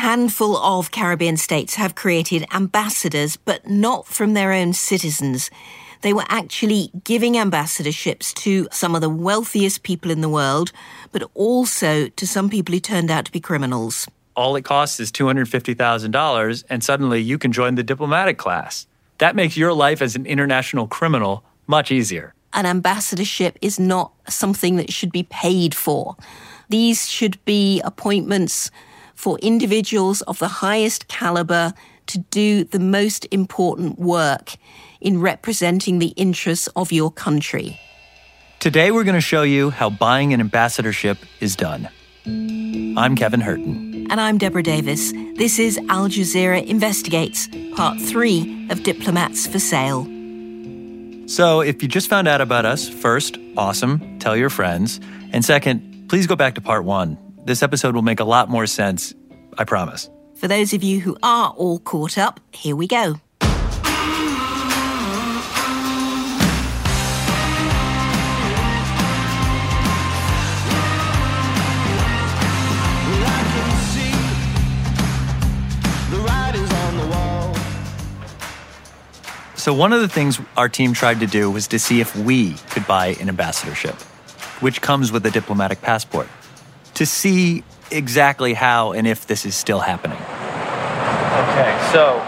handful of Caribbean states have created ambassadors, but not from their own citizens. They were actually giving ambassadorships to some of the wealthiest people in the world, but also to some people who turned out to be criminals. All it costs is $250,000, and suddenly you can join the diplomatic class. That makes your life as an international criminal much easier. An ambassadorship is not something that should be paid for. These should be appointments for individuals of the highest caliber to do the most important work in representing the interests of your country. Today, we're going to show you how buying an ambassadorship is done. I'm Kevin Hirten. And I'm Deborah Davies. This is Al Jazeera Investigates, part three of Diplomats for Sale. So, if you just found out about us, first, awesome, tell your friends. And second, please go back to part one. This episode will make a lot more sense, I promise. For those of you who are all caught up, here we go. So, one of the things our team tried to do was to see if we could buy an ambassadorship, which comes with a diplomatic passport, to see exactly how and if this is still happening. Okay, so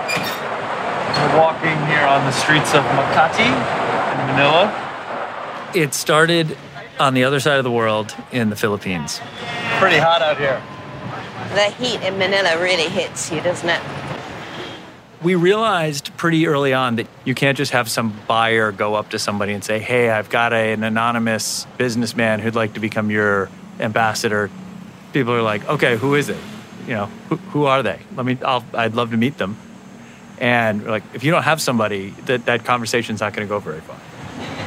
we're walking here on the streets of Makati in Manila. It started on the other side of the world in the Philippines. Pretty hot out here. The heat in Manila really hits you, doesn't it? we realized pretty early on that you can't just have some buyer go up to somebody and say, "Hey, I've got a, an anonymous businessman who'd like to become your ambassador." People are like, "Okay, who is it? You know, who, who are they? Let me. I'll, I'd love to meet them." And like, if you don't have somebody, that that conversation's not going to go very far.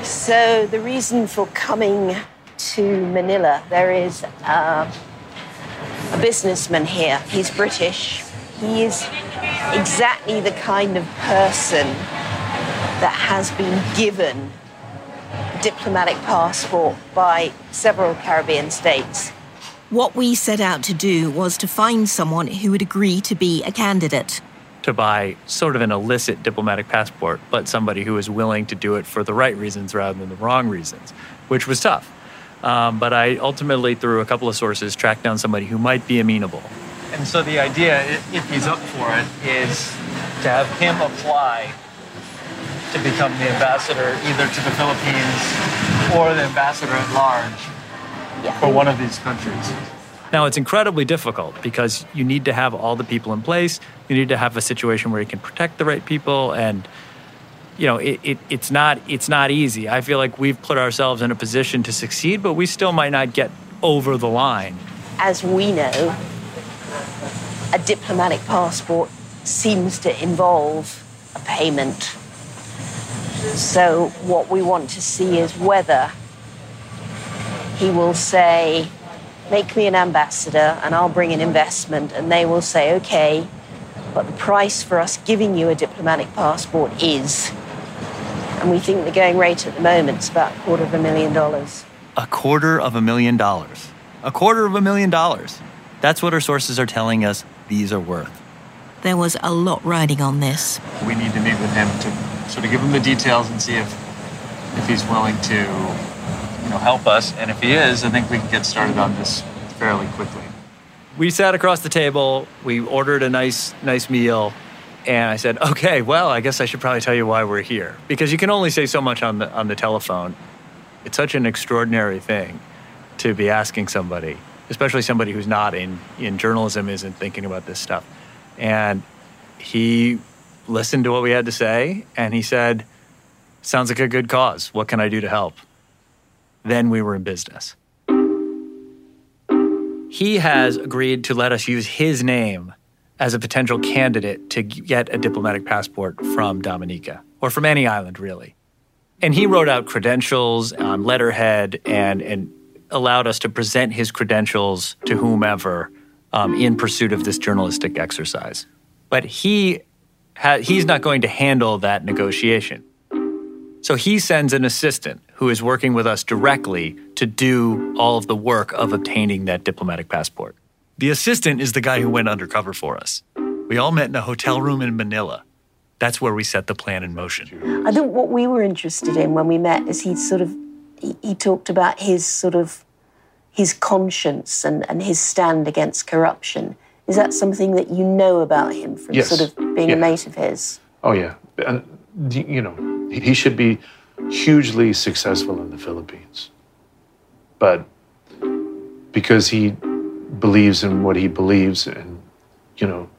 So the reason for coming to Manila, there is uh, a businessman here. He's British. He is exactly the kind of person that has been given diplomatic passport by several Caribbean states. What we set out to do was to find someone who would agree to be a candidate. To buy sort of an illicit diplomatic passport, but somebody who was willing to do it for the right reasons rather than the wrong reasons, which was tough. Um, but I ultimately, through a couple of sources, tracked down somebody who might be amenable. And so the idea, if he's up for it, is to have him apply to become the ambassador either to the Philippines or the ambassador at large yeah. for one of these countries. Now, it's incredibly difficult because you need to have all the people in place. You need to have a situation where you can protect the right people and you know it, it, it's not it's not easy i feel like we've put ourselves in a position to succeed but we still might not get over the line as we know a diplomatic passport seems to involve a payment. So, what we want to see is whether he will say, Make me an ambassador and I'll bring an investment, and they will say, Okay, but the price for us giving you a diplomatic passport is. And we think the going rate at the moment is about a quarter of a million dollars. A quarter of a million dollars. A quarter of a million dollars. That's what our sources are telling us these are worth. There was a lot riding on this. We need to meet with him to sort of give him the details and see if if he's willing to you know help us. And if he is, I think we can get started on this fairly quickly. We sat across the table, we ordered a nice nice meal, and I said, "Okay, well, I guess I should probably tell you why we're here because you can only say so much on the on the telephone. It's such an extraordinary thing to be asking somebody especially somebody who's not in, in journalism isn't thinking about this stuff. And he listened to what we had to say and he said, Sounds like a good cause. What can I do to help? Then we were in business. He has agreed to let us use his name as a potential candidate to get a diplomatic passport from Dominica or from any island, really. And he wrote out credentials on letterhead and, and allowed us to present his credentials to whomever um, in pursuit of this journalistic exercise. But he ha- he's not going to handle that negotiation. So he sends an assistant who is working with us directly to do all of the work of obtaining that diplomatic passport. The assistant is the guy who went undercover for us. We all met in a hotel room in Manila. That's where we set the plan in motion. I think what we were interested in when we met is he sort of he, he talked about his sort of his conscience and, and his stand against corruption. Is that something that you know about him from Yes. sort of being Yeah. a mate of his? Oh yeah, and you know he should be hugely successful in the Philippines, but because he believes in what he believes, and you know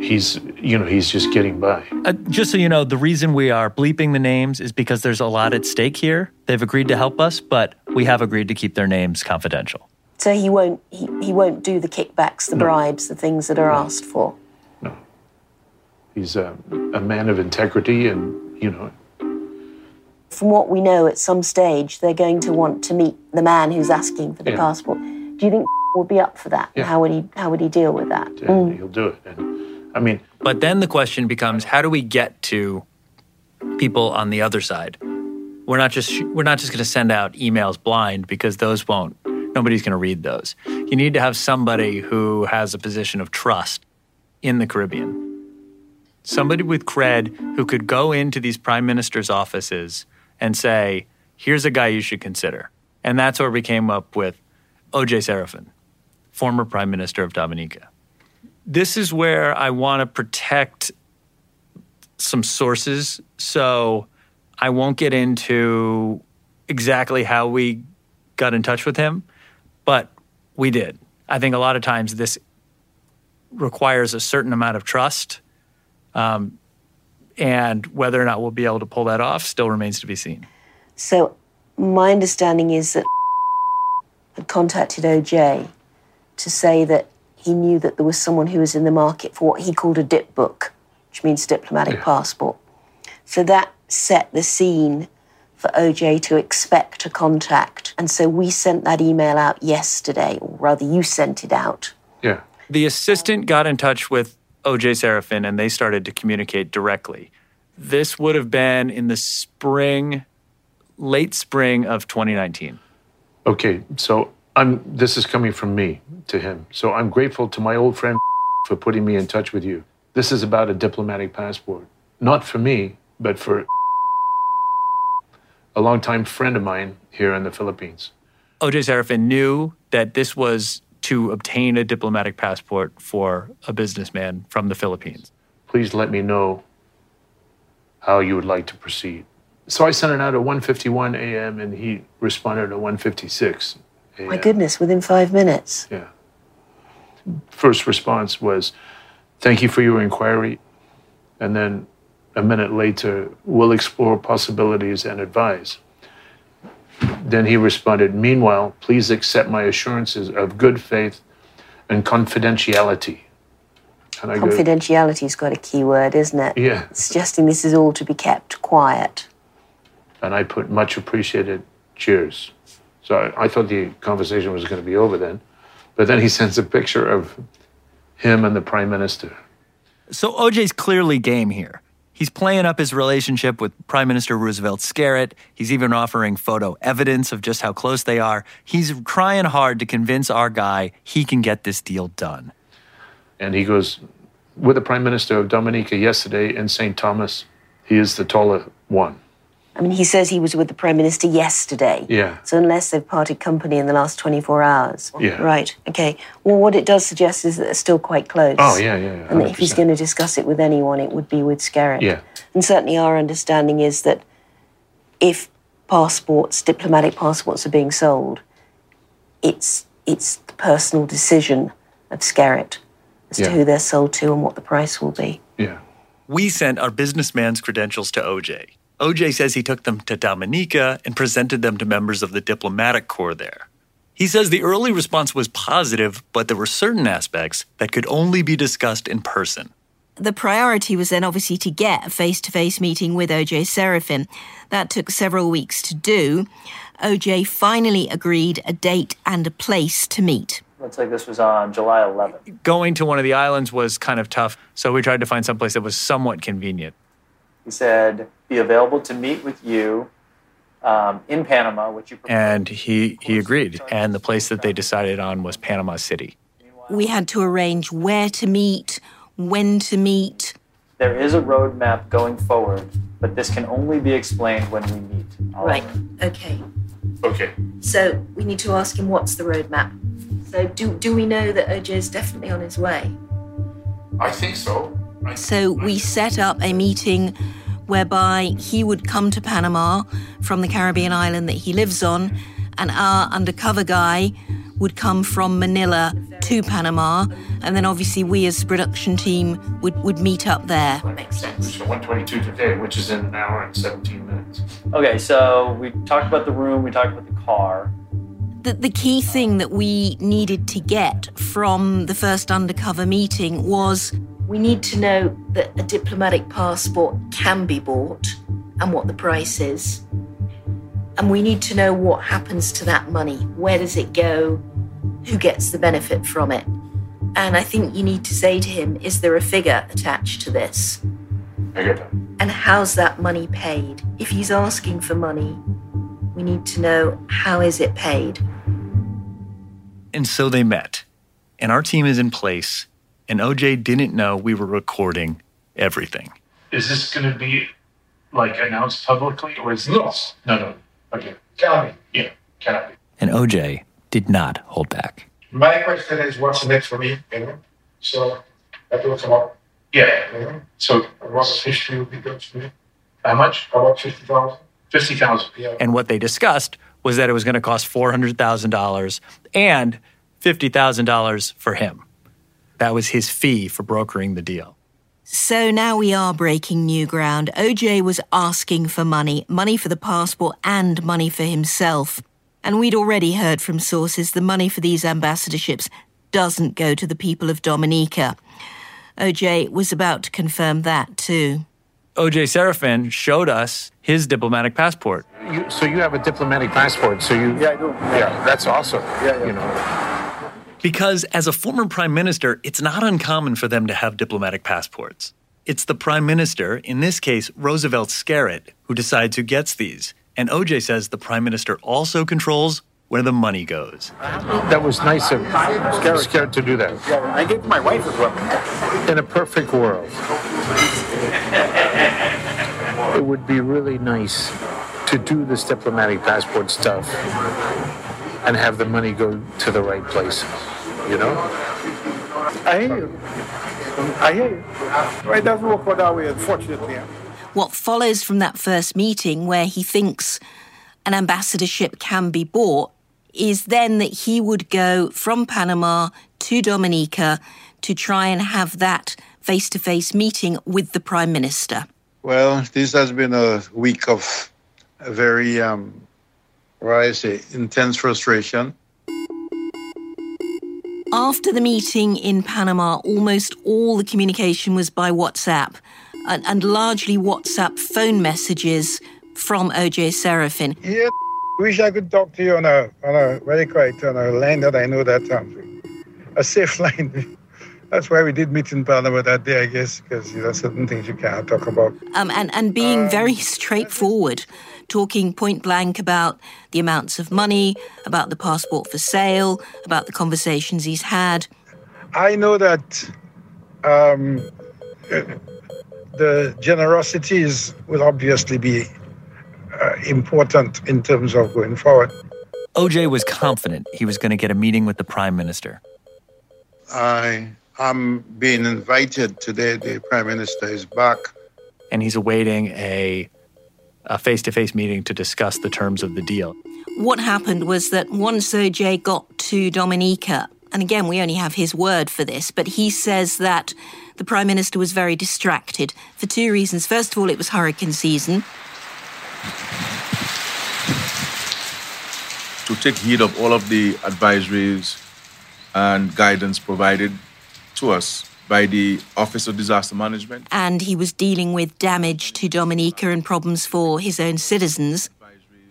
he's you know he's just getting by. Uh, just so you know, the reason we are bleeping the names is because there's a lot at stake here. They've agreed to help us, but we have agreed to keep their names confidential. So he won't he, he won't do the kickbacks, the bribes, the things that are asked for. No, he's a, a man of integrity, and you know From what we know, at some stage they're going to want to meet the man who's asking for the Yeah. passport. Do you think would be up for that? Yeah. How would he how would he deal with that? and mm. he'll do it. And I mean, But then the question becomes how do we get to people on the other side? We're not just we're not just going to send out emails blind because those won't nobody's going to read those. You need to have somebody who has a position of trust in the Caribbean. Somebody with cred who could go into these prime ministers' offices and say, "Here's a guy you should consider." And that's where we came up with OJ Seraphin, former prime minister of Dominica this is where I want to protect some sources. So I won't get into exactly how we got in touch with him, but we did. I think a lot of times this requires a certain amount of trust. Um, and whether or not we'll be able to pull that off still remains to be seen. So my understanding is that had contacted OJ to say that he knew that there was someone who was in the market for what he called a dip book, which means diplomatic Yeah. passport. So that set the scene for OJ to expect a contact. And so we sent that email out yesterday, or rather you sent it out. yeah, The assistant got in touch with OJ Seraphin and they started to communicate directly. This would have been in the spring, late spring of 2019. Okay, so I'm. This is coming from me to him. So I'm grateful to my old friend for putting me in touch with you. This is about a diplomatic passport, not for me, but for a longtime friend of mine here in the Philippines. OJ Seraphin knew that this was to obtain a diplomatic passport for a businessman from the Philippines. Please let me know how you would like to proceed. So I sent it out at 1:51 a.m. and he responded at 1:56 a.m. My goodness, within five minutes. Yeah. First response was, Thank you for your inquiry. And then a minute later, we'll explore possibilities and advise. Then he responded, Meanwhile, please accept my assurances of good faith and confidentiality. And I go, Confidentiality's got a key word, isn't it? Yeah. Suggesting this is all to be kept quiet. and I put much appreciated cheers. So I, I thought the conversation was going to be over then. But then he sends a picture of him and the prime minister. So OJ's clearly game here. He's playing up his relationship with Prime Minister Roosevelt Skerrit. He's even offering photo evidence of just how close they are. He's trying hard to convince our guy he can get this deal done. And he goes, with the Prime Minister of Dominica yesterday in St. Thomas, he is the taller one. I mean, he says he was with the Prime Minister yesterday. Yeah. So unless they've parted company in the last 24 hours. Yeah. Right. Okay. Well, what it does suggest is that they're still quite close. Oh, yeah, yeah, yeah. And that if he's going to discuss it with anyone, it would be with Skerrit. Yeah. And certainly our understanding is that if passports, diplomatic passports, are being sold, it's it's the personal decision of Skerrit as Yeah. to who they're sold to and what the price will be. Yeah. We sent our businessman's credentials to OJ. OJ says he took them to Dominica and presented them to members of the diplomatic corps there. He says the early response was positive, but there were certain aspects that could only be discussed in person. The priority was then obviously to get a face to face meeting with OJ Seraphin. That took several weeks to do. OJ finally agreed a date and a place to meet. Looks like this was on July 11th. Going to one of the islands was kind of tough, so we tried to find someplace that was somewhat convenient. He said, be available to meet with you um, in Panama, which you prefer. And he, he agreed. And the place that they decided on was Panama City. we had to arrange where to meet, when to meet. There is a roadmap going forward, but this can only be explained when we meet. Right. Okay. Okay. So we need to ask him what's the roadmap. So do do we know that OJ is definitely on his way? I think so. I- So we set up a meeting whereby he would come to Panama from the Caribbean island that he lives on, and our undercover guy would come from Manila to Panama, and then obviously we as production team would, would meet up there. Makes sense. So 122 today, which is in an hour and 17 minutes. Okay, so we talked about the room, we talked about the car. The, the key thing that we needed to get from the first undercover meeting was we need to know that a diplomatic passport can be bought and what the price is. And we need to know what happens to that money. Where does it go? Who gets the benefit from it? And I think you need to say to him, is there a figure attached to this? I get that. And how's that money paid? If he's asking for money, we need to know how is it paid? And so they met, and our team is in place, and OJ didn't know we were recording everything. Is this going to be like announced publicly or is No. this? No, no. Okay. Tell me. Yeah. Can I? And OJ did not hold back. My question is, what's next for me? You know, so that will come up. Yeah. You know, So what history will be good for me? how much? About fifty thousand. 50,000. Yeah. And what they discussed was that it was going to cost $400,000 and $50,000 for him. That was his fee for brokering the deal. So now we are breaking new ground. OJ was asking for money, money for the passport and money for himself. And we'd already heard from sources the money for these ambassadorships doesn't go to the people of Dominica. OJ was about to confirm that too. OJ Seraphin showed us his diplomatic passport. You, so you have a diplomatic passport. So you. Yeah, I do. Yeah, that's awesome. Yeah, yeah. You know. Because as a former prime minister, it's not uncommon for them to have diplomatic passports. It's the prime minister, in this case, Roosevelt Skerrit, who decides who gets these. And OJ says the prime minister also controls where the money goes. That was nice of Skerrit to do that. Yeah, I gave my wife as well. In a perfect world, it would be really nice to do this diplomatic passport stuff and have the money go to the right places. You know? I hear you. I hear you. It doesn't work out that way, unfortunately. What follows from that first meeting, where he thinks an ambassadorship can be bought, is then that he would go from Panama to Dominica to try and have that face to face meeting with the Prime Minister. Well, this has been a week of a very, um, what I say, intense frustration. After the meeting in Panama, almost all the communication was by WhatsApp and, and largely WhatsApp phone messages from OJ Seraphin. Yeah, wish I could talk to you on a on a very quiet on a line that I know that um, a safe line. That's why we did meet in Panama that day, I guess, because you know certain things you can't talk about. um, and, and being very straightforward, talking point blank about the amounts of money, about the passport for sale, about the conversations he's had. I know that um, the generosities will obviously be uh, important in terms of going forward. OJ was confident he was going to get a meeting with the prime minister. I am being invited today. The Prime Minister is back. and he's awaiting a a face-to-face meeting to discuss the terms of the deal. What happened was that once OJ got to Dominica, and again, we only have his word for this, but he says that the Prime Minister was very distracted for two reasons. First of all, it was hurricane season. to take heed of all of the advisories and guidance provided to us by the Office of Disaster Management. and he was dealing with damage to Dominica and problems for his own citizens.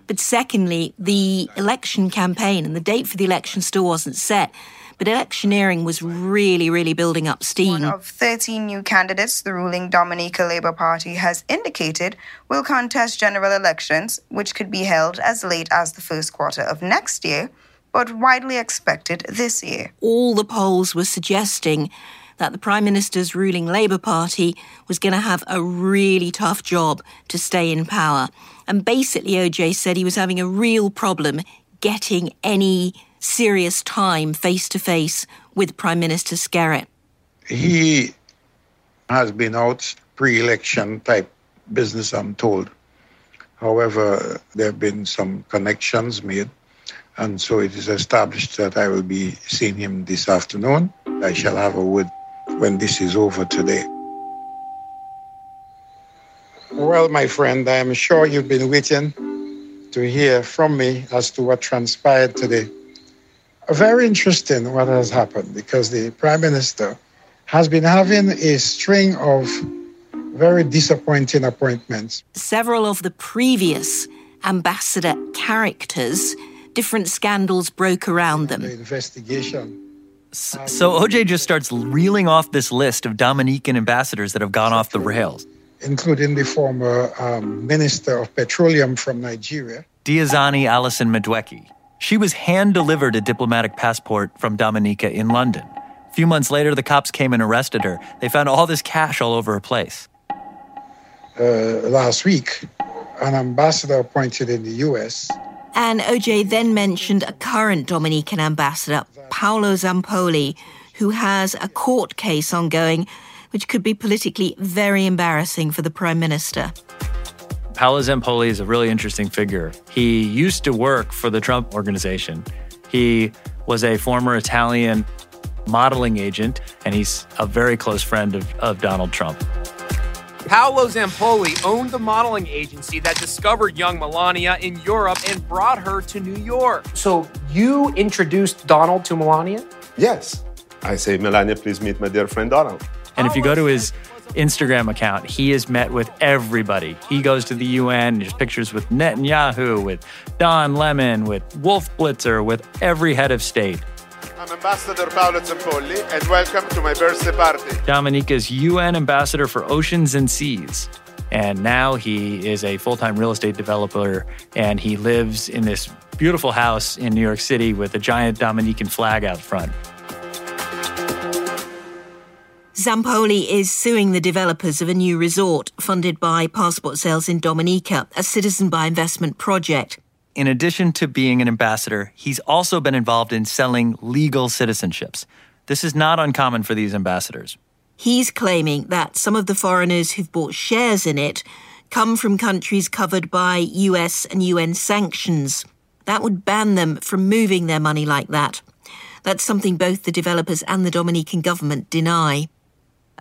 But secondly, the election campaign and the date for the election still wasn't set. But electioneering was really, really building up steam. One of 13 new candidates the ruling Dominica Labour Party has indicated will contest general elections, which could be held as late as the first quarter of next year, but widely expected this year. All the polls were suggesting that the Prime Minister's ruling Labour Party was going to have a really tough job to stay in power. And basically, OJ said he was having a real problem getting any serious time face to face with Prime Minister Skerrit. He has been out pre election type business, I'm told. However, there have been some connections made, and so it is established that I will be seeing him this afternoon. I shall have a word when this is over today. Well, my friend, I am sure you've been waiting to hear from me as to what transpired today. Very interesting what has happened because the Prime Minister has been having a string of very disappointing appointments. Several of the previous ambassador characters, different scandals broke around them. The investigation. So OJ just starts reeling off this list of Dominican ambassadors that have gone off the rails, including the former um, Minister of Petroleum from Nigeria, Diezani Alison Madueke. She was hand delivered a diplomatic passport from Dominica in London. A few months later, the cops came and arrested her. They found all this cash all over her place. Uh, last week, an ambassador appointed in the US. And OJ then mentioned a current Dominican ambassador, Paolo Zampolli, who has a court case ongoing, which could be politically very embarrassing for the Prime Minister. Paolo Zampolli is a really interesting figure. He used to work for the Trump organization. He was a former Italian modeling agent, and he's a very close friend of, of Donald Trump. Paolo Zampolli owned the modeling agency that discovered young Melania in Europe and brought her to New York. So you introduced Donald to Melania? Yes. I say, Melania, please meet my dear friend Donald. And if you go to his Instagram account, he has met with everybody. He goes to the UN, there's pictures with Netanyahu, with Don Lemon, with Wolf Blitzer, with every head of state. I'm Ambassador Paolo Zampolli, and welcome to my birthday party. Dominica's UN ambassador for oceans and seas. And now he is a full time real estate developer, and he lives in this beautiful house in New York City with a giant Dominican flag out front. Zampolli is suing the developers of a new resort funded by passport sales in Dominica, a citizen by investment project. In addition to being an ambassador, he's also been involved in selling legal citizenships. This is not uncommon for these ambassadors. He's claiming that some of the foreigners who've bought shares in it come from countries covered by US and UN sanctions. That would ban them from moving their money like that. That's something both the developers and the Dominican government deny.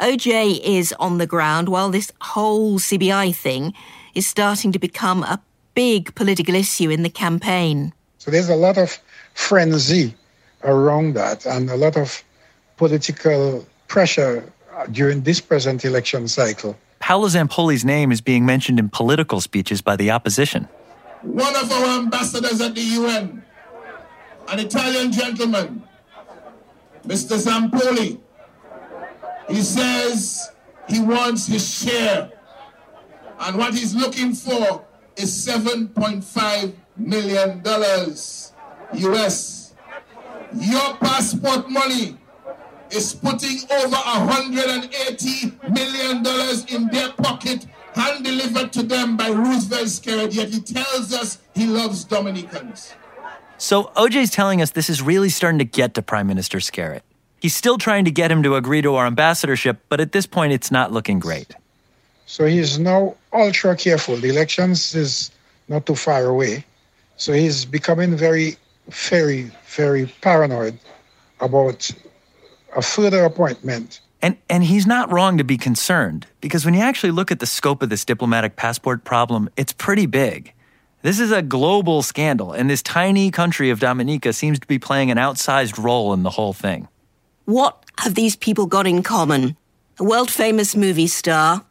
OJ is on the ground while this whole CBI thing is starting to become a big political issue in the campaign. So there's a lot of frenzy around that and a lot of political pressure during this present election cycle. Paolo Zampolli's name is being mentioned in political speeches by the opposition. One of our ambassadors at the UN, an Italian gentleman, Mr. Zampolli, he says he wants his share. And what he's looking for is $7.5 million US. Your passport money is putting over $180 million in their pocket, hand delivered to them by Roosevelt Skerrit, yet he tells us he loves Dominicans. So OJ's telling us this is really starting to get to Prime Minister Skerrit. He's still trying to get him to agree to our ambassadorship, but at this point, it's not looking great. So he's now ultra careful. The elections is not too far away. So he's becoming very, very, very paranoid about a further appointment. And, and he's not wrong to be concerned, because when you actually look at the scope of this diplomatic passport problem, it's pretty big. This is a global scandal, and this tiny country of Dominica seems to be playing an outsized role in the whole thing. What have these people got in common? A world famous movie star,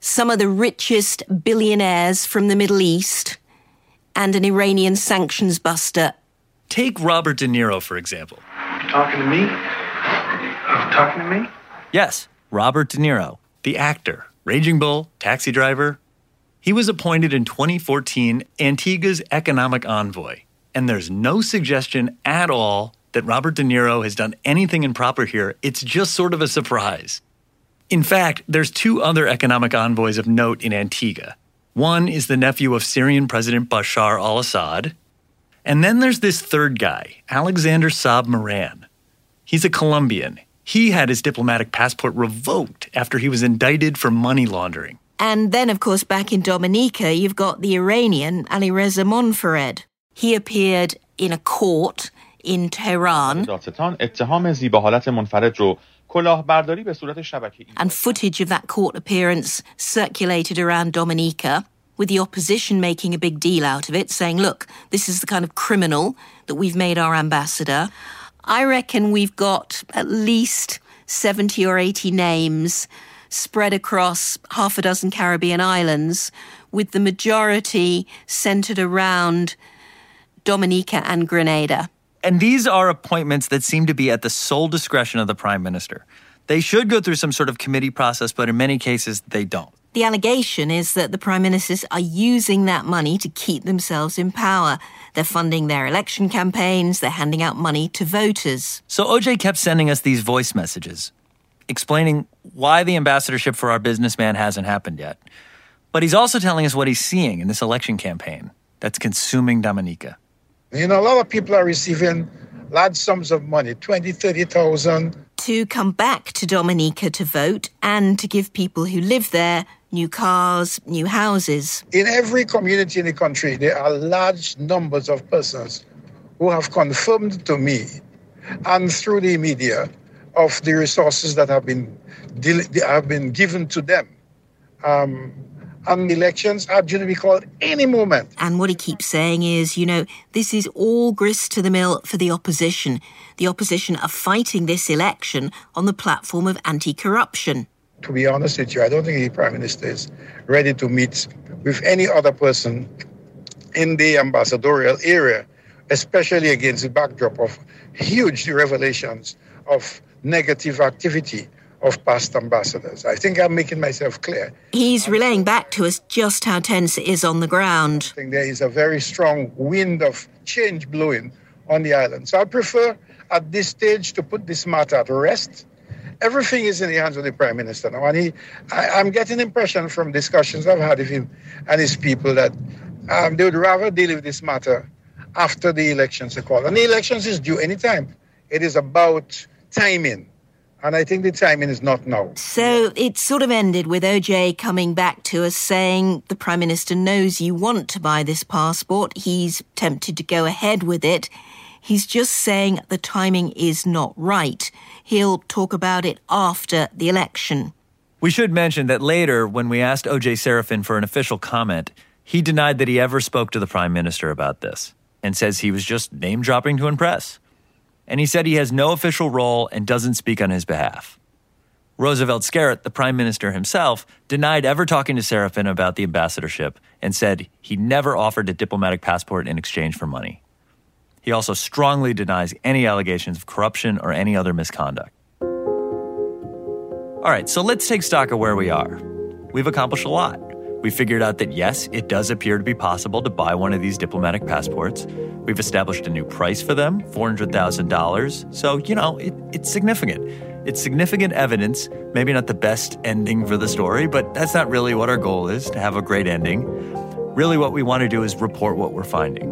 some of the richest billionaires from the Middle East, and an Iranian sanctions buster. Take Robert De Niro, for example. You talking to me? You talking to me? Yes, Robert De Niro, the actor, Raging Bull, taxi driver. He was appointed in 2014 Antigua's economic envoy And there's no suggestion at all that Robert De Niro has done anything improper here. It's just sort of a surprise. In fact, there's two other economic envoys of note in Antigua. One is the nephew of Syrian President Bashar al Assad. And then there's this third guy, Alexander Saab Moran. He's a Colombian. He had his diplomatic passport revoked after he was indicted for money laundering. And then, of course, back in Dominica, you've got the Iranian Ali Reza Monfared. He appeared in a court in Tehran. And footage of that court appearance circulated around Dominica, with the opposition making a big deal out of it, saying, look, this is the kind of criminal that we've made our ambassador. I reckon we've got at least 70 or 80 names spread across half a dozen Caribbean islands, with the majority centered around Dominica and Grenada. And these are appointments that seem to be at the sole discretion of the prime minister. They should go through some sort of committee process, but in many cases, they don't. The allegation is that the prime ministers are using that money to keep themselves in power. They're funding their election campaigns, they're handing out money to voters. So OJ kept sending us these voice messages explaining why the ambassadorship for our businessman hasn't happened yet. But he's also telling us what he's seeing in this election campaign that's consuming Dominica. You know, a lot of people are receiving large sums of money 20, 30,000. To come back to Dominica to vote and to give people who live there new cars, new houses. In every community in the country, there are large numbers of persons who have confirmed to me and through the media of the resources that have been, have been given to them. Um, and elections are due to be called any moment. And what he keeps saying is, you know, this is all grist to the mill for the opposition. The opposition are fighting this election on the platform of anti corruption. To be honest with you, I don't think the Prime Minister is ready to meet with any other person in the ambassadorial area, especially against the backdrop of huge revelations of negative activity of past ambassadors. I think I'm making myself clear. He's relaying back to us just how tense it is on the ground. I think there is a very strong wind of change blowing on the island. So I prefer at this stage to put this matter at rest. Everything is in the hands of the Prime Minister now. And he, I, am getting impression from discussions I've had with him and his people that um, they would rather deal with this matter after the elections are called. And the elections is due anytime. It is about timing and I think the timing is not now. So it sort of ended with OJ coming back to us saying the Prime Minister knows you want to buy this passport. He's tempted to go ahead with it. He's just saying the timing is not right. He'll talk about it after the election. We should mention that later, when we asked OJ Seraphin for an official comment, he denied that he ever spoke to the Prime Minister about this and says he was just name dropping to impress and he said he has no official role and doesn't speak on his behalf. Roosevelt Skerrit, the prime minister himself, denied ever talking to Seraphin about the ambassadorship and said he never offered a diplomatic passport in exchange for money. He also strongly denies any allegations of corruption or any other misconduct. All right, so let's take stock of where we are. We've accomplished a lot. We figured out that yes, it does appear to be possible to buy one of these diplomatic passports. We've established a new price for them, $400,000. So, you know, it, it's significant. It's significant evidence, maybe not the best ending for the story, but that's not really what our goal is to have a great ending. Really, what we want to do is report what we're finding.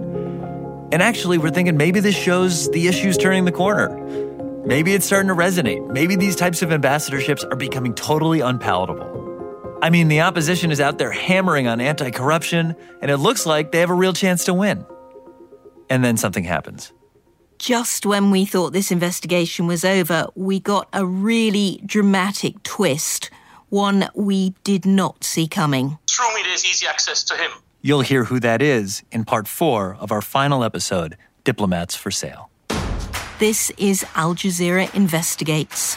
And actually, we're thinking maybe this shows the issues turning the corner. Maybe it's starting to resonate. Maybe these types of ambassadorships are becoming totally unpalatable. I mean, the opposition is out there hammering on anti corruption, and it looks like they have a real chance to win. And then something happens. Just when we thought this investigation was over, we got a really dramatic twist, one we did not see coming. Through me, there's easy access to him. You'll hear who that is in part four of our final episode Diplomats for Sale. This is Al Jazeera Investigates.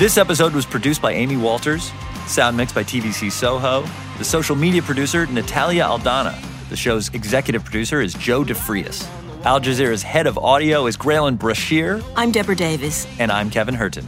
This episode was produced by Amy Walters, sound mixed by TVC Soho, the social media producer, Natalia Aldana. The show's executive producer is Joe DeFrias. Al Jazeera's head of audio is Graylin Brashear. I'm Deborah Davies. And I'm Kevin Hirten.